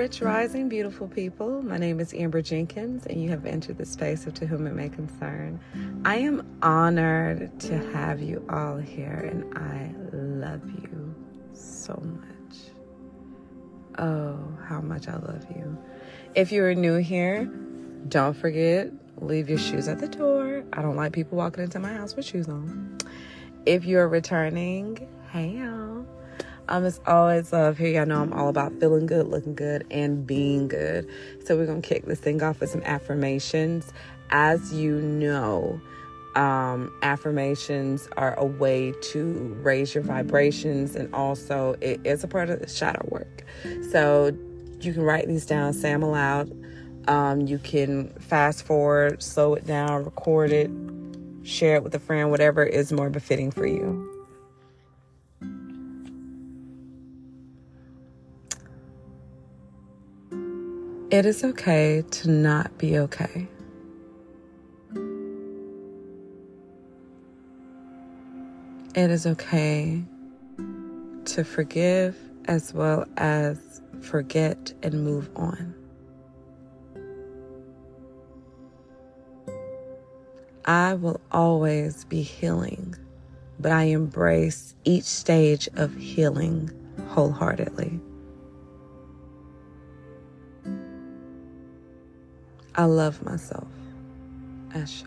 Rich Rising, beautiful people. My name is Amber Jenkins, and you have entered the space of To Whom It May Concern. I am honored to have you all here, and I love you so much. Oh, how much I love you. If you are new here, don't forget, leave your shoes at the door. I don't like people walking into my house with shoes on. If you're returning, hey y'all. Um, it's always love here. Y'all know I'm all about feeling good, looking good, and being good. So we're gonna kick this thing off with some affirmations. As you know, um, affirmations are a way to raise your vibrations, and also it is a part of the shadow work. So you can write these down, say them aloud. Um, you can fast forward, slow it down, record it, share it with a friend, whatever is more befitting for you. It is okay to not be okay. It is okay to forgive as well as forget and move on. I will always be healing, but I embrace each stage of healing wholeheartedly. I love myself. Ashe.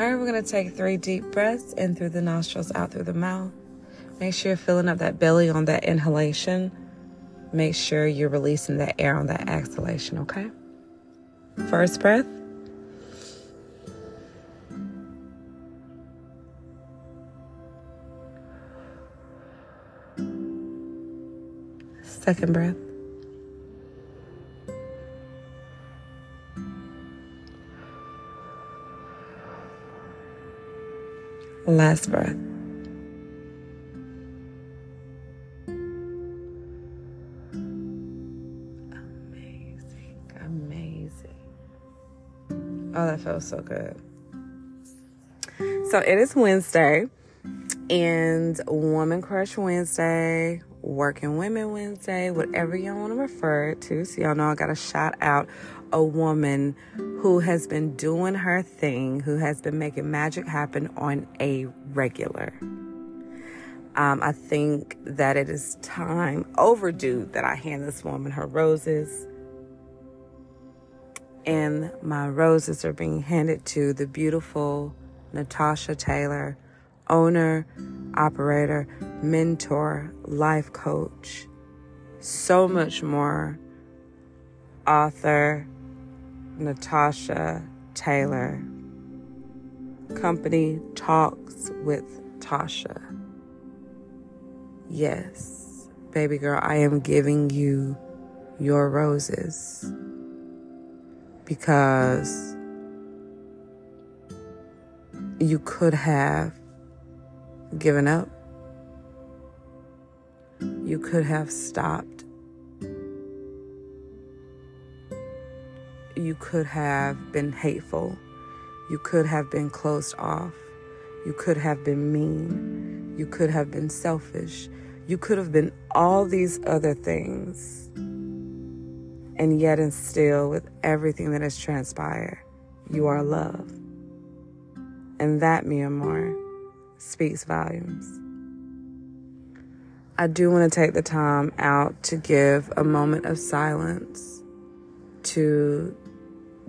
All right, we're going to take three deep breaths in through the nostrils, out through the mouth. Make sure you're filling up that belly on that inhalation. Make sure you're releasing that air on that exhalation, okay? First breath. Second breath. Last breath. Amazing, amazing. Oh, that feels so good. So it is Wednesday and Woman Crush Wednesday, Working Women Wednesday, whatever y'all want to refer to. So y'all know I got to shout out a woman who has been doing her thing, who has been making magic happen on a regular. Um, I think that it is time overdue that I hand this woman her roses. And my roses are being handed to the beautiful Natashia Taylor, owner, operator, mentor, life coach, so much more, author, Natashia Taylor. Company Talks with Tashia. Yes, baby girl, I am giving you your roses because you could have given up. You could have stopped. You could have been hateful. You could have been closed off. You could have been mean. You could have been selfish. You could have been all these other things. And yet, and still, with everything that has transpired, you are love. And that, mi amor, speaks volumes. I do want to take the time out to give a moment of silence to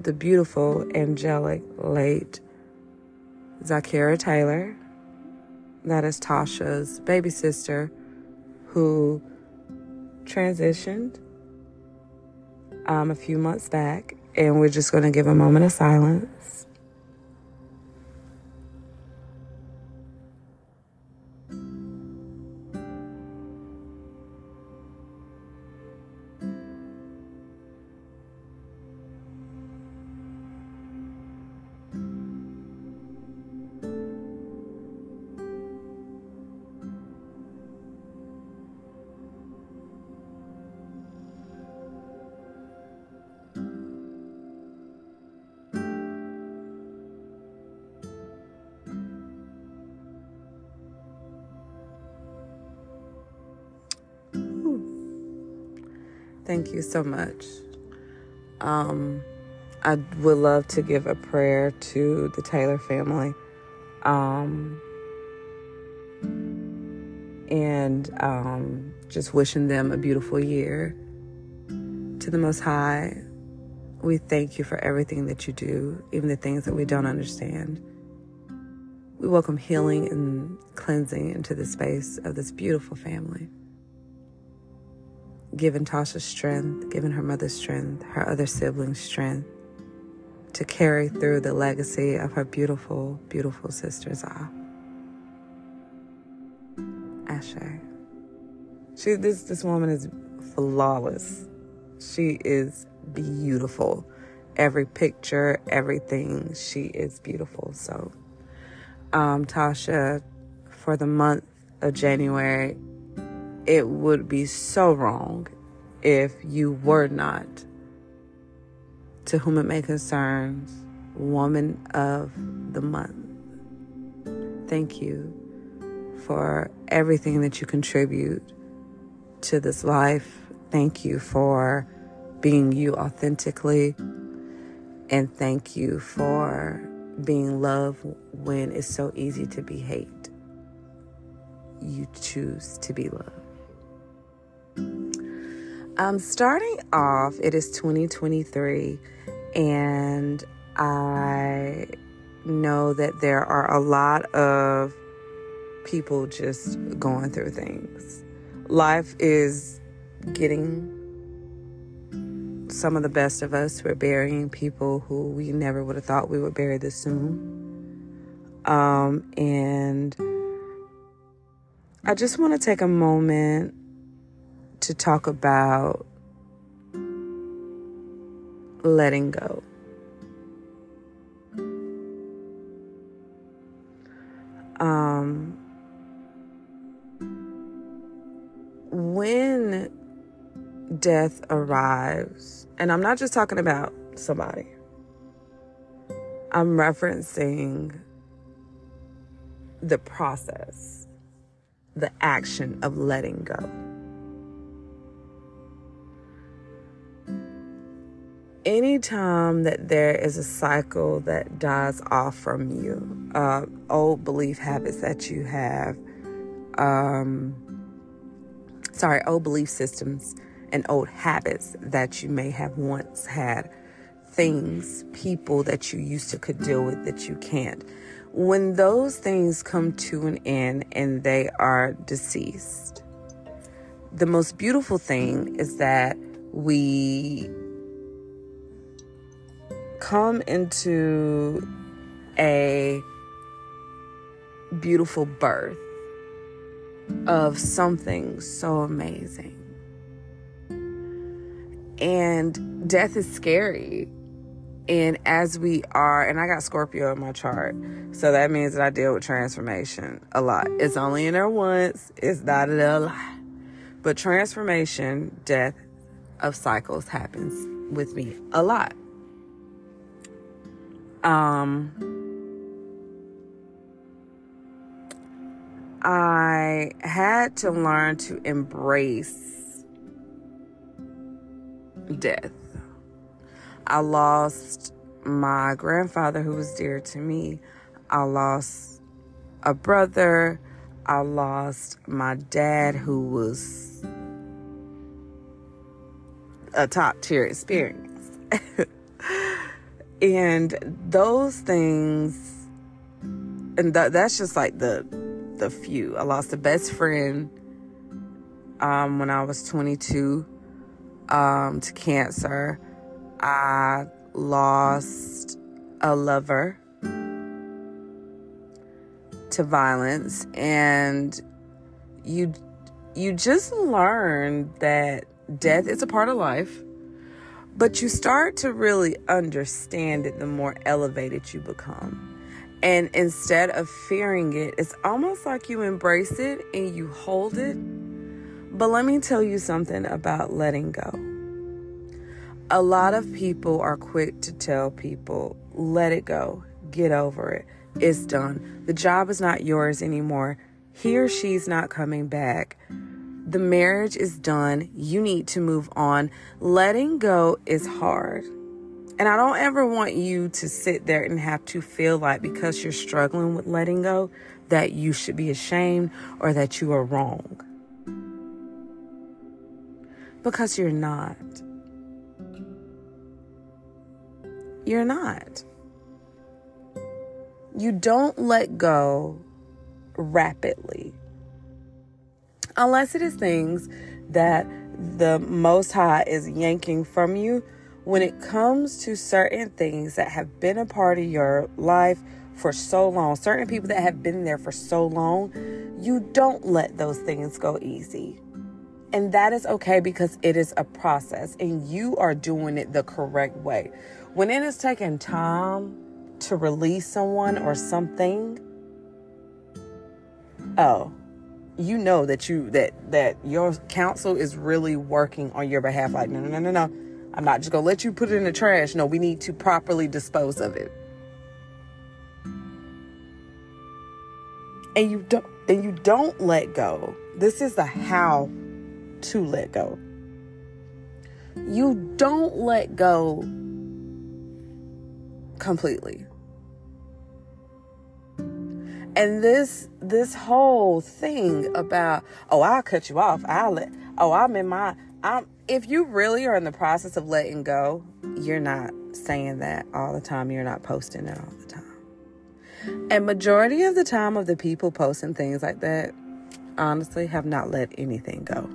the beautiful, angelic, late Zakira Taylor. That is Tashia's baby sister who transitioned um, a few months back. And we're just going to give a moment of silence. Thank you so much. Um, I would love to give a prayer to the Taylor family. Um, and um, just wishing them a beautiful year. To the Most High, we thank you for everything that you do, even the things that we don't understand. We welcome healing and cleansing into the space of this beautiful family. Giving Tashia strength, giving her mother strength, her other siblings strength to carry through the legacy of her beautiful, beautiful sisters. Ah. Ashe. She this this woman is flawless. She is beautiful. Every picture, everything, she is beautiful. So um Tashia, for the month of January, it would be so wrong if you were not to whom it may concern, woman of the month. Thank you for everything that you contribute to this life. Thank you for being you authentically. And thank you for being love when it's so easy to be hate. You choose to be love. Um, starting off, it is 2023, and I know that there are a lot of people just going through things. Life is getting some of the best of us. We're burying people who we never would have thought we would bury this soon. Um, and I just want to take a moment to talk about letting go. Um, when death arrives, and I'm not just talking about somebody, I'm referencing the process, the action of letting go. Anytime that there is a cycle that dies off from you, uh, old belief habits that you have, um, sorry, old belief systems and old habits that you may have once had, things, people that you used to could deal with that you can't. When those things come to an end and they are deceased, the most beautiful thing is that we come into a beautiful birth of something so amazing. And death is scary. And as we are, and I got Scorpio in my chart, so that means that I deal with transformation a lot. It's only in there once, it's not in a lot. But transformation, death of cycles happens with me a lot. Um, I had to learn to embrace death. I lost my grandfather, who was dear to me. I lost a brother. I lost my dad, who was a top tier experience. and those things, and th- that's just like the the few. I lost a best friend um, when I was 22 um, to cancer. I lost a lover to violence, and you you just learn that death is a part of life. But you start to really understand it the more elevated you become. And instead of fearing it, it's almost like you embrace it and you hold it. But let me tell you something about letting go. A lot of people are quick to tell people, let it go, get over it, it's done. The job is not yours anymore. He or she's not coming back. The marriage is done. You need to move on. Letting go is hard. And I don't ever want you to sit there and have to feel like because you're struggling with letting go that you should be ashamed or that you are wrong. Because you're not. You're not. You don't let go rapidly. Unless it is things that the Most High is yanking from you when it comes to certain things that have been a part of your life for so long, certain people that have been there for so long, you don't let those things go easy. And that is okay because it is a process and you are doing it the correct way. When it is taking time to release someone or something, oh, you know that you that that your counsel is really working on your behalf like no no no no no I'm not just to let you put it in the trash. No, we need to properly dispose of it. And you don't and you don't let go. This is the how to let go. You don't let go completely. And this this whole thing about oh I'll cut you off. I'll let oh I'm in my I'm if you really are in the process of letting go, you're not saying that all the time. You're not posting it all the time. And majority of the time of the people posting things like that, honestly, have not let anything go.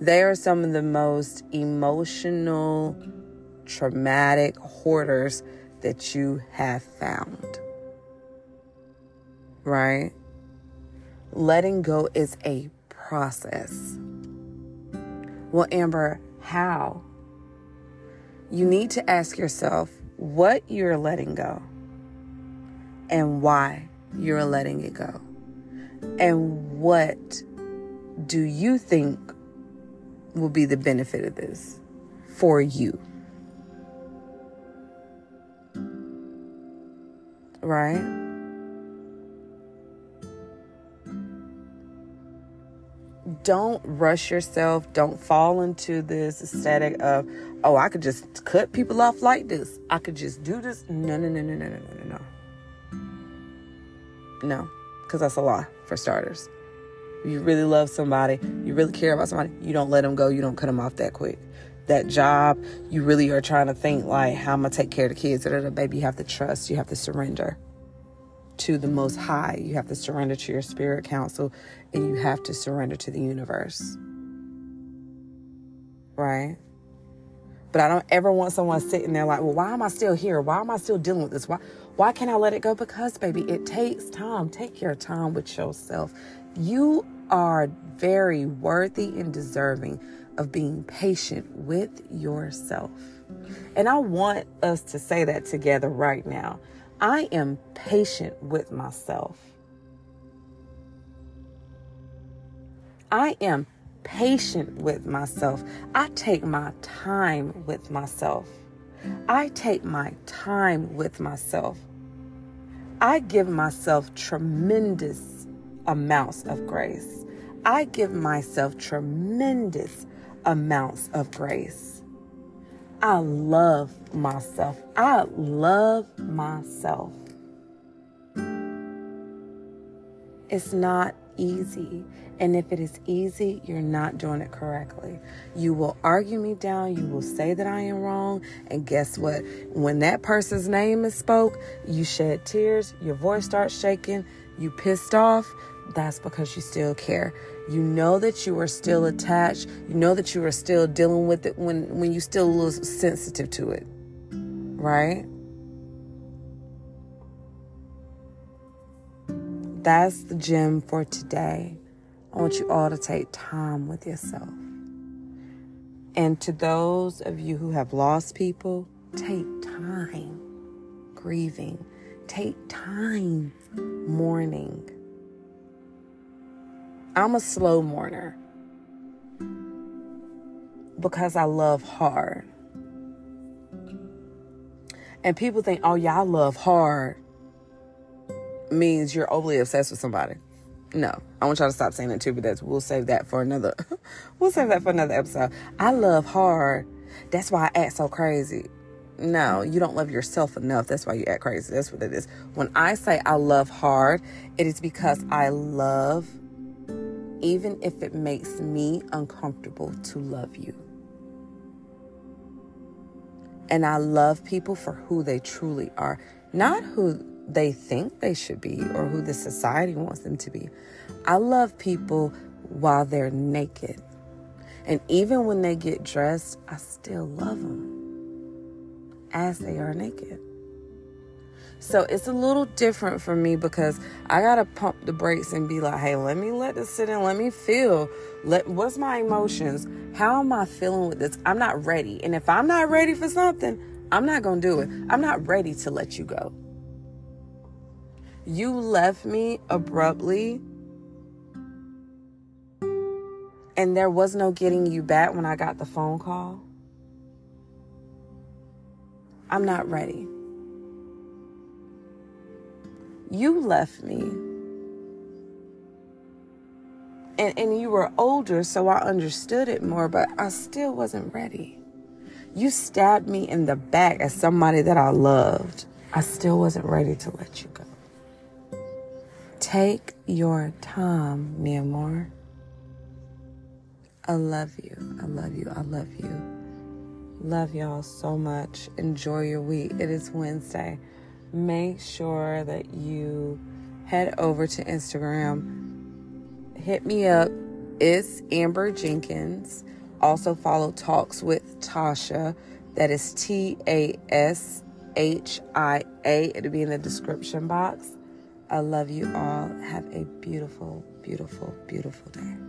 They are some of the most emotional, traumatic hoarders that you have found. Right? Letting go is a process. Well, Amber, how? You need to ask yourself what you're letting go and why you're letting it go. And what do you think will be the benefit of this for you? Right? Don't rush yourself. Don't fall into this aesthetic of, oh, I could just cut people off like this. I could just do this. No, no, no, no, no, no, no, no. No, because that's a lie, for starters. You really love somebody, you really care about somebody, you don't let them go, you don't cut them off that quick. That job, you really are trying to think like, how am I take care of the kids? That uh baby, you have to trust, you have to surrender to the Most High. You have to surrender to your spirit council and you have to surrender to the universe. Right? But I don't ever want someone sitting there like, well, why am I still here? Why am I still dealing with this? Why why can't I let it go? Because baby, it takes time. Take your time with yourself. You are very worthy and deserving of being patient with yourself. And I want us to say that together right now. I am patient with myself. I am patient with myself. I take my time with myself. I take my time with myself. I give myself tremendous amounts of grace. I give myself tremendous amounts of grace. I love myself. I love myself. It's not easy. And if it is easy, you're not doing it correctly. You will argue me down. You will say that I am wrong. And guess what? When that person's name is spoke, you shed tears, your voice starts shaking, you pissed off. That's because you still care. You know that you are still attached. You know that you are still dealing with it when, when you still a little sensitive to it. Right? That's the gem for today. I want you all to take time with yourself. And to those of you who have lost people, take time grieving. Take time mourning. I'm a slow mourner because I love hard. And people think, oh, yeah, I love hard means you're overly obsessed with somebody. no, I want y'all to stop saying that too, but that's we'll save that for another we'll save that for another episode. I love hard. That's why I act so crazy. No, you don't love yourself enough. That's why you act crazy. That's what it is. When I say I love hard, it is because I love even if it makes me uncomfortable to love you. And I love people for who they truly are, not who they think they should be or who the society wants them to be. I love people while they're naked. And even when they get dressed, I still love them as they are naked. So it's a little different for me because I gotta pump the brakes and be like, hey, let me let this sit in, let me feel. Let what's my emotions? How am I feeling with this? I'm not ready. And if I'm not ready for something, I'm not gonna do it. I'm not ready to let you go. You left me abruptly. And there was no getting you back when I got the phone call. I'm not ready. You left me. And, and you were older, so I understood it more, but I still wasn't ready. You stabbed me in the back as somebody that I loved. I still wasn't ready to let you go. Take your time, mi. I love you. I love you. I love you. Love y'all so much. Enjoy your week. It is Wednesday. Make sure that you head over to Instagram. Hit me up. It's Amber Jenkins. Also follow Talks with Tashia. That is T A S H I A. It'll be in the description box. I love you all. Have a beautiful, beautiful, beautiful day.